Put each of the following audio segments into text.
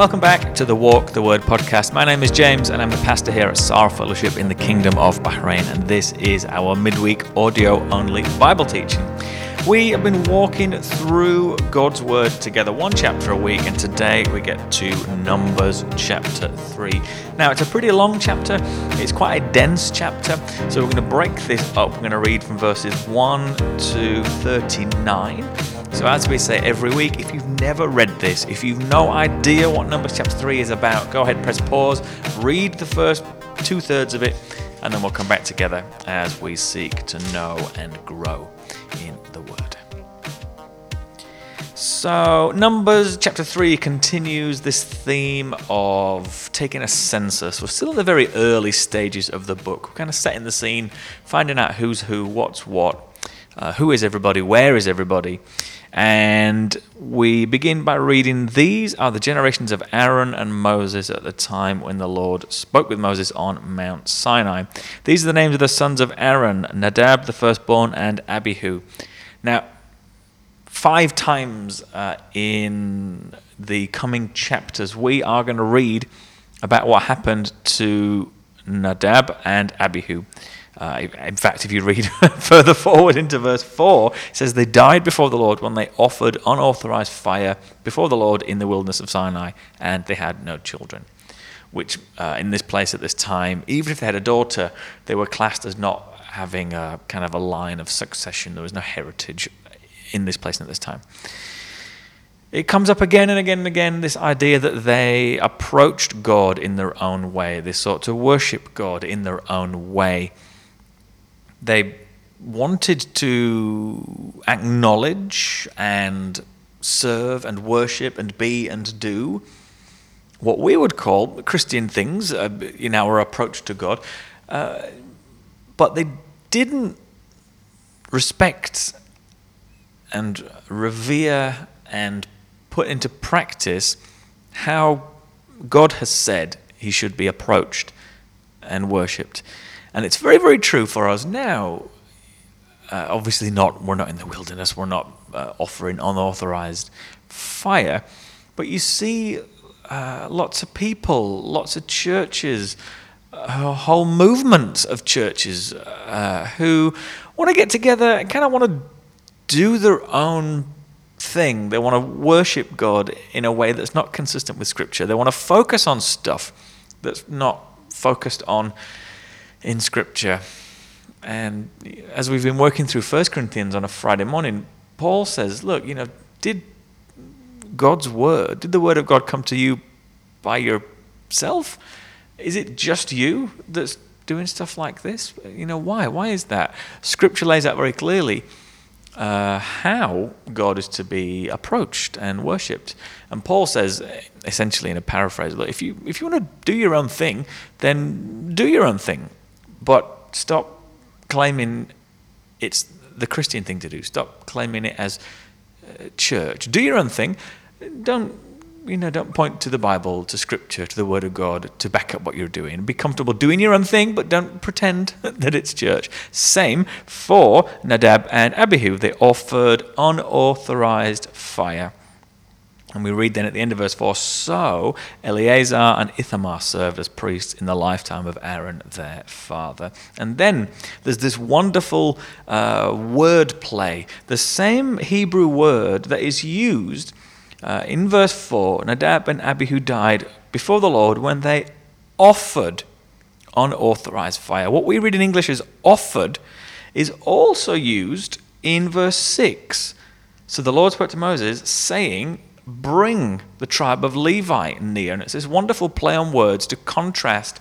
Welcome back to the Walk the Word podcast. My name is James, and I'm the pastor here at Saar Fellowship in the Kingdom of Bahrain, and this is our midweek audio only Bible teaching. We have been walking through God's Word together, one chapter a week, and today we get to Numbers chapter 3. Now, it's a pretty long chapter, it's quite a dense chapter, so we're going to break this up. We're going to read from verses 1 to 39. So, as we say every week, if you've never read this, if you've no idea what Numbers chapter 3 is about, go ahead, press pause, read the first two thirds of it, and then we'll come back together as we seek to know and grow in the Word. So, Numbers chapter 3 continues this theme of taking a census. We're still in the very early stages of the book. We're kind of setting the scene, finding out who's who, what's what, uh, who is everybody, where is everybody. And we begin by reading These are the generations of Aaron and Moses at the time when the Lord spoke with Moses on Mount Sinai. These are the names of the sons of Aaron Nadab, the firstborn, and Abihu. Now, five times uh, in the coming chapters, we are going to read about what happened to Nadab and Abihu. Uh, in fact, if you read further forward into verse 4, it says, They died before the Lord when they offered unauthorized fire before the Lord in the wilderness of Sinai, and they had no children. Which, uh, in this place at this time, even if they had a daughter, they were classed as not having a kind of a line of succession. There was no heritage in this place at this time. It comes up again and again and again this idea that they approached God in their own way. They sought to worship God in their own way they wanted to acknowledge and serve and worship and be and do what we would call Christian things uh, in our approach to God, uh, but they didn't respect and revere and put into practice how God has said he should be approached and worshipped. And it's very, very true for us now. Uh, obviously, not we're not in the wilderness. We're not uh, offering unauthorized fire, but you see uh, lots of people, lots of churches, whole movements of churches uh, who want to get together and kind of want to do their own thing. They want to worship God in a way that's not consistent with Scripture. They want to focus on stuff that's not focused on in Scripture. And as we've been working through 1 Corinthians on a Friday morning, Paul says, Look, you know, did God's word, did the word of God come to you by yourself? Is it just you that's doing stuff like this? You know, why? Why is that? Scripture lays out very clearly uh, how God is to be approached and worshipped. And Paul says, essentially in a paraphrase, look, if you, if you want to do your own thing, then do your own thing. But stop claiming it's the Christian thing to do. Stop claiming it as uh, church. Do your own thing. Don't you know? Don't point to the Bible, to Scripture, to the Word of God to back up what you're doing. Be comfortable doing your own thing, but don't pretend that it's church. Same for Nadab and Abihu. They offered unauthorized fire. And we read then at the end of verse 4 So Eleazar and Ithamar served as priests in the lifetime of Aaron, their father. And then there's this wonderful uh, word play. The same Hebrew word that is used uh, in verse 4 Nadab and Abihu died before the Lord when they offered unauthorized fire. What we read in English as offered is also used in verse 6. So the Lord spoke to Moses, saying, bring the tribe of Levi near. And it's this wonderful play on words to contrast,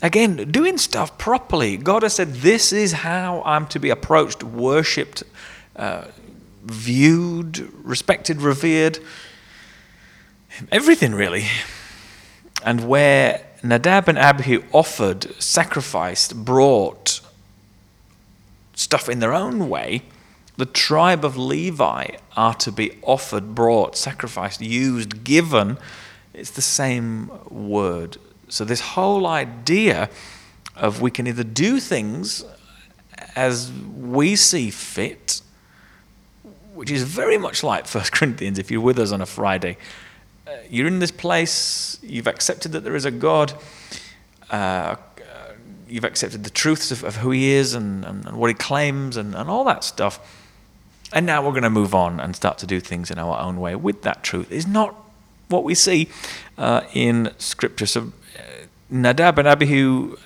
again, doing stuff properly. God has said, This is how I'm to be approached, worshipped, uh, viewed, respected, revered. Everything, really. And where Nadab and Abihu offered, sacrificed, brought stuff in their own way, the tribe of Levi are to be offered, brought, sacrificed, used, given. It's the same word. So, this whole idea of we can either do things as we see fit, which is very much like 1 Corinthians, if you're with us on a Friday. you're in this place, you've accepted that there is a God, uh, you've accepted the truths of, of who He is and, and, and what He claims and, and all that stuff. And now we're going to move on and start to do things in our own way with that truth. Is not what we see uh, in Scripture. So uh, Nadab and Abihu,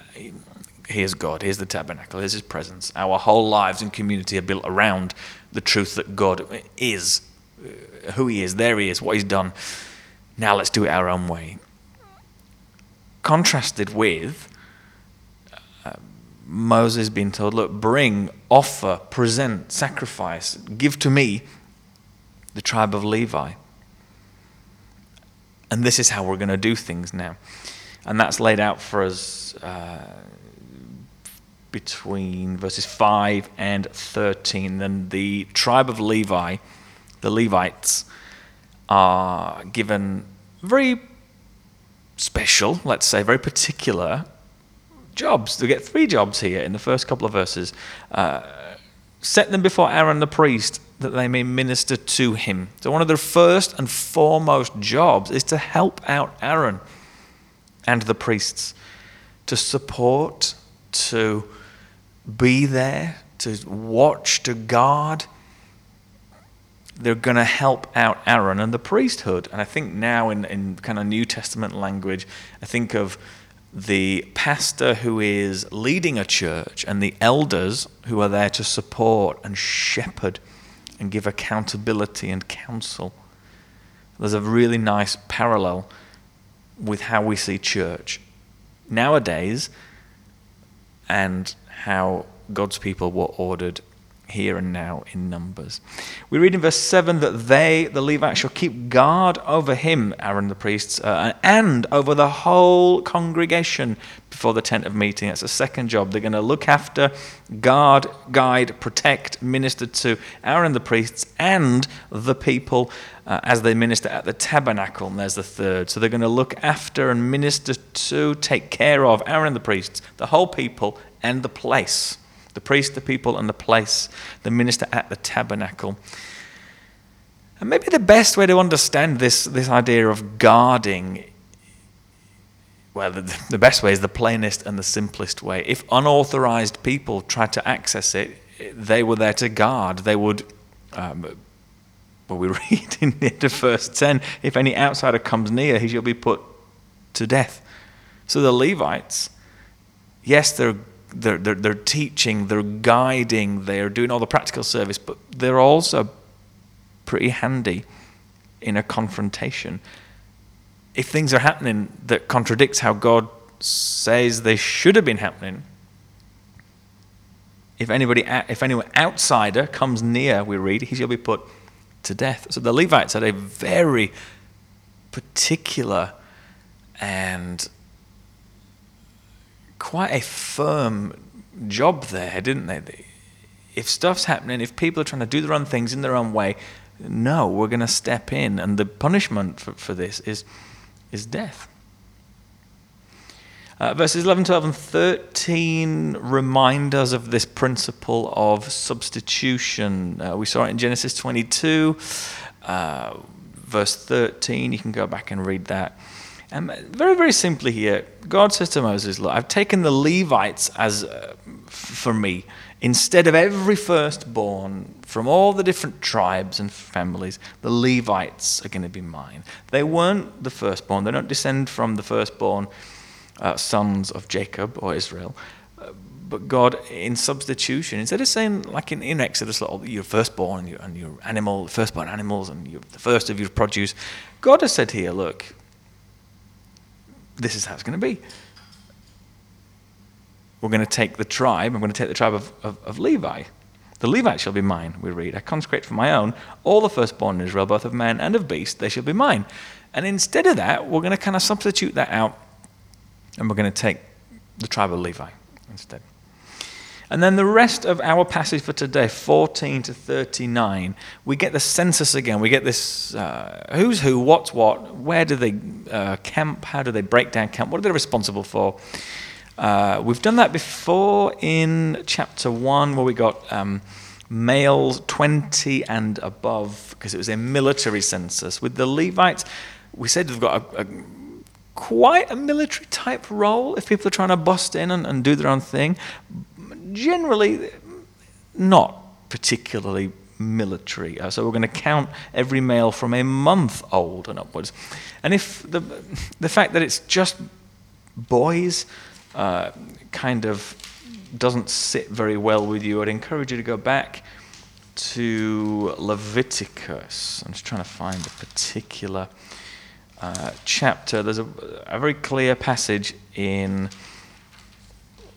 here's God, here's the tabernacle, here's His presence. Our whole lives and community are built around the truth that God is, uh, who He is, there He is, what He's done. Now let's do it our own way. Contrasted with Moses being told, look, bring, offer, present, sacrifice, give to me the tribe of Levi. And this is how we're going to do things now. And that's laid out for us uh, between verses 5 and 13. Then the tribe of Levi, the Levites, are given very special, let's say, very particular jobs. They get three jobs here in the first couple of verses. Uh, set them before Aaron the priest that they may minister to him. So, one of their first and foremost jobs is to help out Aaron and the priests, to support, to be there, to watch, to guard. They're going to help out Aaron and the priesthood. And I think now, in, in kind of New Testament language, I think of the pastor who is leading a church and the elders who are there to support and shepherd and give accountability and counsel. There's a really nice parallel with how we see church nowadays and how God's people were ordered here and now in Numbers. We read in verse 7 that they, the Levites, shall keep guard over him, Aaron the priest, uh, and over the whole congregation before the tent of meeting. That's a second job. They're going to look after, guard, guide, protect, minister to Aaron the priests and the people uh, as they minister at the tabernacle. And there's the third. So they're going to look after and minister to, take care of Aaron the priests, the whole people, and the place the priest, the people, and the place, the minister at the tabernacle. And maybe the best way to understand this, this idea of guarding, well, the, the best way is the plainest and the simplest way. If unauthorized people tried to access it, they were there to guard. They would, um, well, we read in the verse 10 if any outsider comes near, he shall be put to death. So the Levites, yes, they're they're, they're, they're teaching, they're guiding, they're doing all the practical service, but they're also pretty handy in a confrontation. If things are happening that contradicts how God says they should have been happening, if anybody, if anyone outsider comes near, we read, he shall be put to death. So the Levites had a very particular and quite a firm job there, didn't they? If stuff's happening, if people are trying to do their own things in their own way, no, we're going to step in. And the punishment for, for this is, is death. Uh, verses 11, 12, and 13 remind us of this principle of substitution. Uh, we saw it in Genesis 22, uh, verse 13. You can go back and read that. And very, very simply here, God says to Moses, Look, I've taken the Levites as uh, for me instead of every firstborn from all the different tribes and families. The Levites are going to be mine. They weren't the firstborn, they don't descend from the firstborn uh, sons of Jacob or Israel. Uh, but God, in substitution, instead of saying, like in, in Exodus, you're firstborn and, you and your animal, firstborn animals, and you're the first of your produce, God has said here, look, this is how it's going to be. We're going to take the tribe, I'm going to take the tribe of, of, of Levi. The Levites shall be mine, we read. I consecrate for my own all the firstborn in Israel, both of man and of beast, they shall be mine. And instead of that, we're going to kind of substitute that out and we're going to take the tribe of Levi instead. And then the rest of our passage for today, 14 to 39, we get the census again. We get this uh, who's who, what's what, where do they uh, camp, how do they break down camp, what are they responsible for. Uh, we've done that before in chapter 1, where we got um, males 20 and above, because it was a military census. With the Levites, we said they've got a, a quite a military type role if people are trying to bust in and, and do their own thing. Generally, not particularly military. Uh, so we're going to count every male from a month old and upwards. And if the, the fact that it's just boys uh, kind of doesn't sit very well with you, I'd encourage you to go back to Leviticus. I'm just trying to find a particular uh, chapter. There's a, a very clear passage in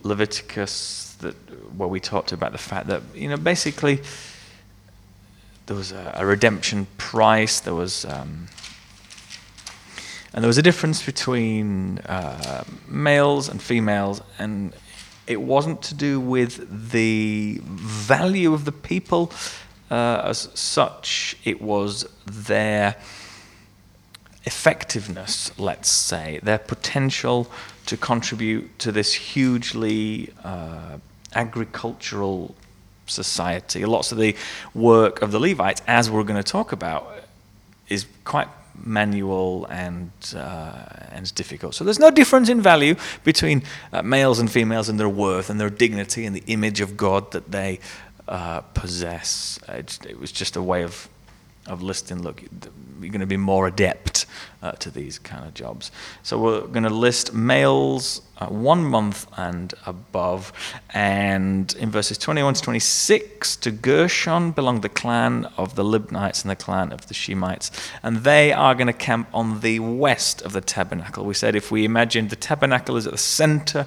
Leviticus that where we talked about the fact that you know basically there was a, a redemption price. There was um, and there was a difference between uh, males and females, and it wasn't to do with the value of the people uh, as such. It was their effectiveness, let's say, their potential to contribute to this hugely uh, agricultural society. Lots of the work of the Levites, as we're going to talk about, is quite manual and uh, and difficult. So there's no difference in value between uh, males and females and their worth and their dignity and the image of God that they uh, possess. It, it was just a way of of listing, look, you're going to be more adept uh, to these kind of jobs. So we're going to list males uh, one month and above. And in verses 21 to 26, to Gershon belonged the clan of the Libnites and the clan of the Shemites. And they are going to camp on the west of the tabernacle. We said if we imagine the tabernacle is at the center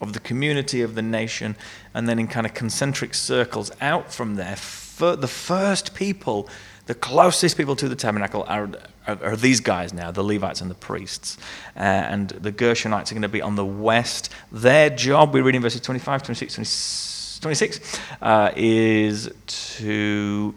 of the community of the nation, and then in kind of concentric circles out from there, the first people the closest people to the tabernacle are, are, are these guys now, the Levites and the priests. Uh, and the Gershonites are going to be on the west. Their job, we read in verses 25, 26, 26 uh, is to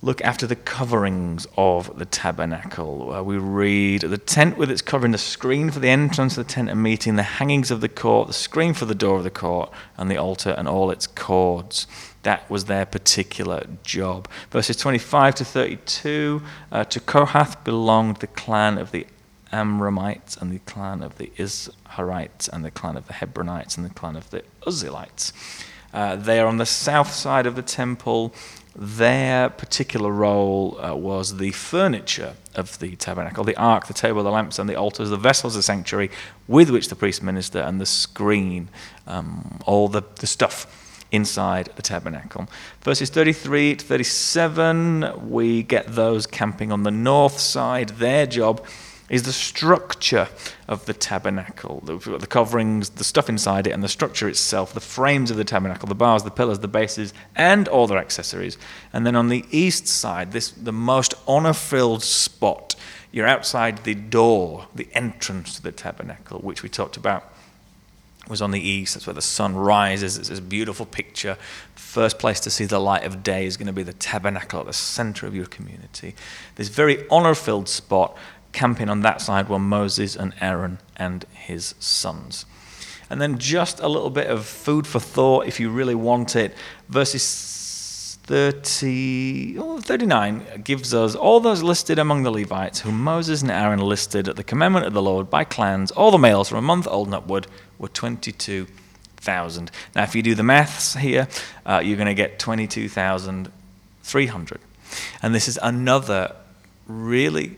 look after the coverings of the tabernacle. Uh, we read the tent with its covering, the screen for the entrance of the tent and meeting, the hangings of the court, the screen for the door of the court, and the altar and all its cords. That was their particular job. Verses 25 to 32 uh, To Kohath belonged the clan of the Amramites, and the clan of the Izharites, and the clan of the Hebronites, and the clan of the Uzzielites. Uh, they are on the south side of the temple. Their particular role uh, was the furniture of the tabernacle the ark, the table, the lamps, and the altars, the vessels of the sanctuary with which the priest minister, and the screen, um, all the, the stuff inside the tabernacle. Verses 33 to 37, we get those camping on the north side. Their job is the structure of the tabernacle the, the coverings, the stuff inside it, and the structure itself, the frames of the tabernacle, the bars, the pillars, the bases, and all their accessories. And then on the east side, this the most honor filled spot. You're outside the door, the entrance to the tabernacle, which we talked about was on the east. That's where the sun rises. It's this beautiful picture. First place to see the light of day is going to be the tabernacle at the center of your community. This very honor filled spot, camping on that side were Moses and Aaron and his sons. And then just a little bit of food for thought if you really want it. Verses 30, oh, 39 gives us all those listed among the Levites, whom Moses and Aaron listed at the commandment of the Lord by clans, all the males from a month old and upward were 22,000. Now, if you do the maths here, uh, you're going to get 22,300. And this is another really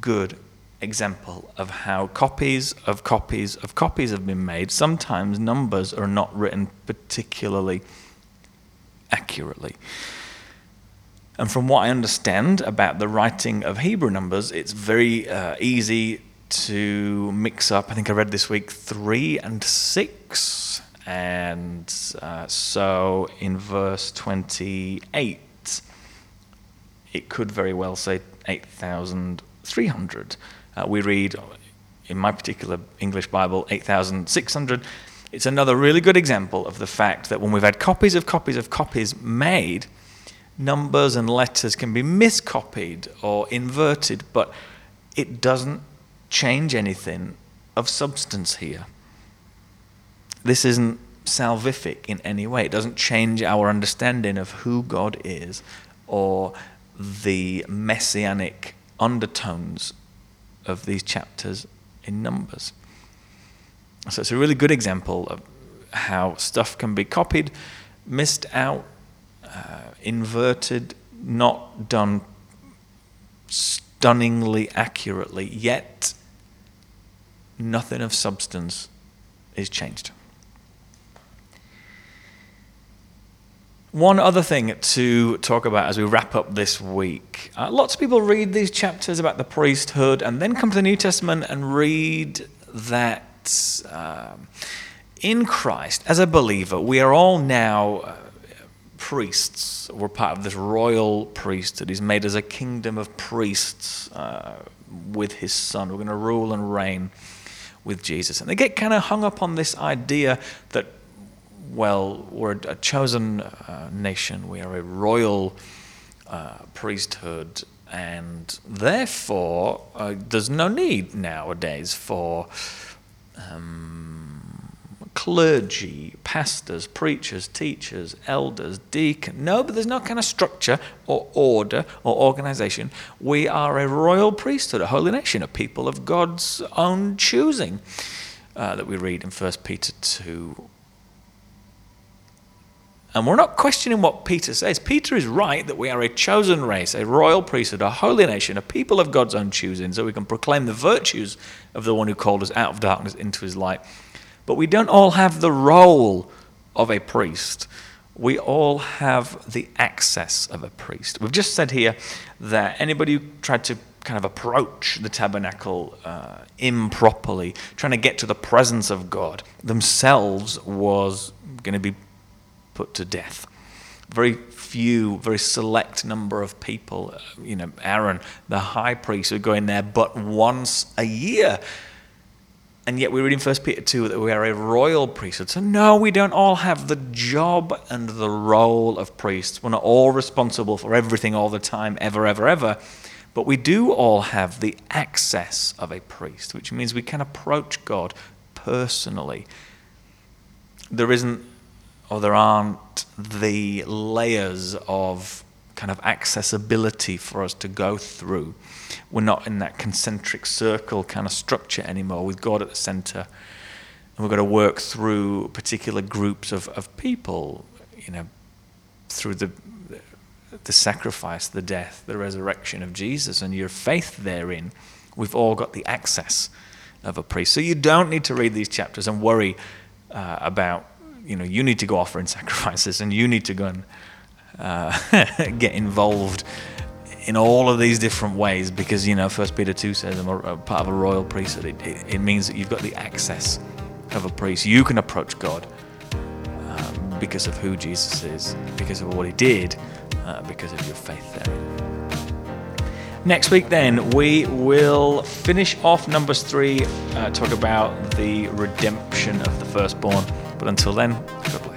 good example of how copies of copies of copies have been made. Sometimes numbers are not written particularly accurately. And from what I understand about the writing of Hebrew numbers, it's very uh, easy to mix up, I think I read this week, three and six. And uh, so in verse 28, it could very well say 8,300. Uh, we read, in my particular English Bible, 8,600. It's another really good example of the fact that when we've had copies of copies of copies made, numbers and letters can be miscopied or inverted, but it doesn't change anything of substance here. This isn't salvific in any way. It doesn't change our understanding of who God is or the messianic undertones of these chapters in Numbers. So it's a really good example of how stuff can be copied, missed out, uh, inverted, not done stunningly accurately, yet nothing of substance is changed. One other thing to talk about as we wrap up this week. Uh, lots of people read these chapters about the priesthood and then come to the New Testament and read that um, in Christ, as a believer, we are all now uh, priests. We're part of this royal priesthood. He's made us a kingdom of priests uh, with his son. We're going to rule and reign with Jesus. And they get kind of hung up on this idea that well, we're a chosen uh, nation, we are a royal uh, priesthood, and therefore uh, there's no need nowadays for um, clergy, pastors, preachers, teachers, elders, deacons. No, but there's no kind of structure or order or organization. We are a royal priesthood, a holy nation, a people of God's own choosing. Uh, that we read in 1 Peter 2 and we're not questioning what Peter says. Peter is right that we are a chosen race, a royal priesthood, a holy nation, a people of God's own choosing, so we can proclaim the virtues of the one who called us out of darkness into his light. But we don't all have the role of a priest. We all have the access of a priest. We've just said here that anybody who tried to kind of approach the tabernacle uh, improperly, trying to get to the presence of God themselves, was going to be put to death. Very few, very select number of people, uh, you know, Aaron, the high priest, would go in there but once a year. And yet we read in 1 Peter 2 that we are a royal priesthood. So, no, we don't all have the job and the role of priests. We're not all responsible for everything all the time, ever, ever, ever. But we do all have the access of a priest, which means we can approach God personally. There isn't or there aren't the layers of kind of accessibility for us to go through. We're not in that concentric circle kind of structure anymore with God at the center. And we've got to work through particular groups of, of people, you know, through the, the sacrifice, the death, the resurrection of Jesus, and your faith therein. We've all got the access of a priest. So you don't need to read these chapters and worry uh, about you know, you need to go offering sacrifices and you need to go and uh, get involved in all of these different ways because, you know, First Peter 2 says I'm a, part of a royal priesthood. It, it, it, means that you've got the access of a priest. You can approach God um, because of who Jesus is, because of what he did, uh, because of your faith there. Next week, then, we will finish off Numbers 3, uh, talk about the redemption of the firstborn. But until then.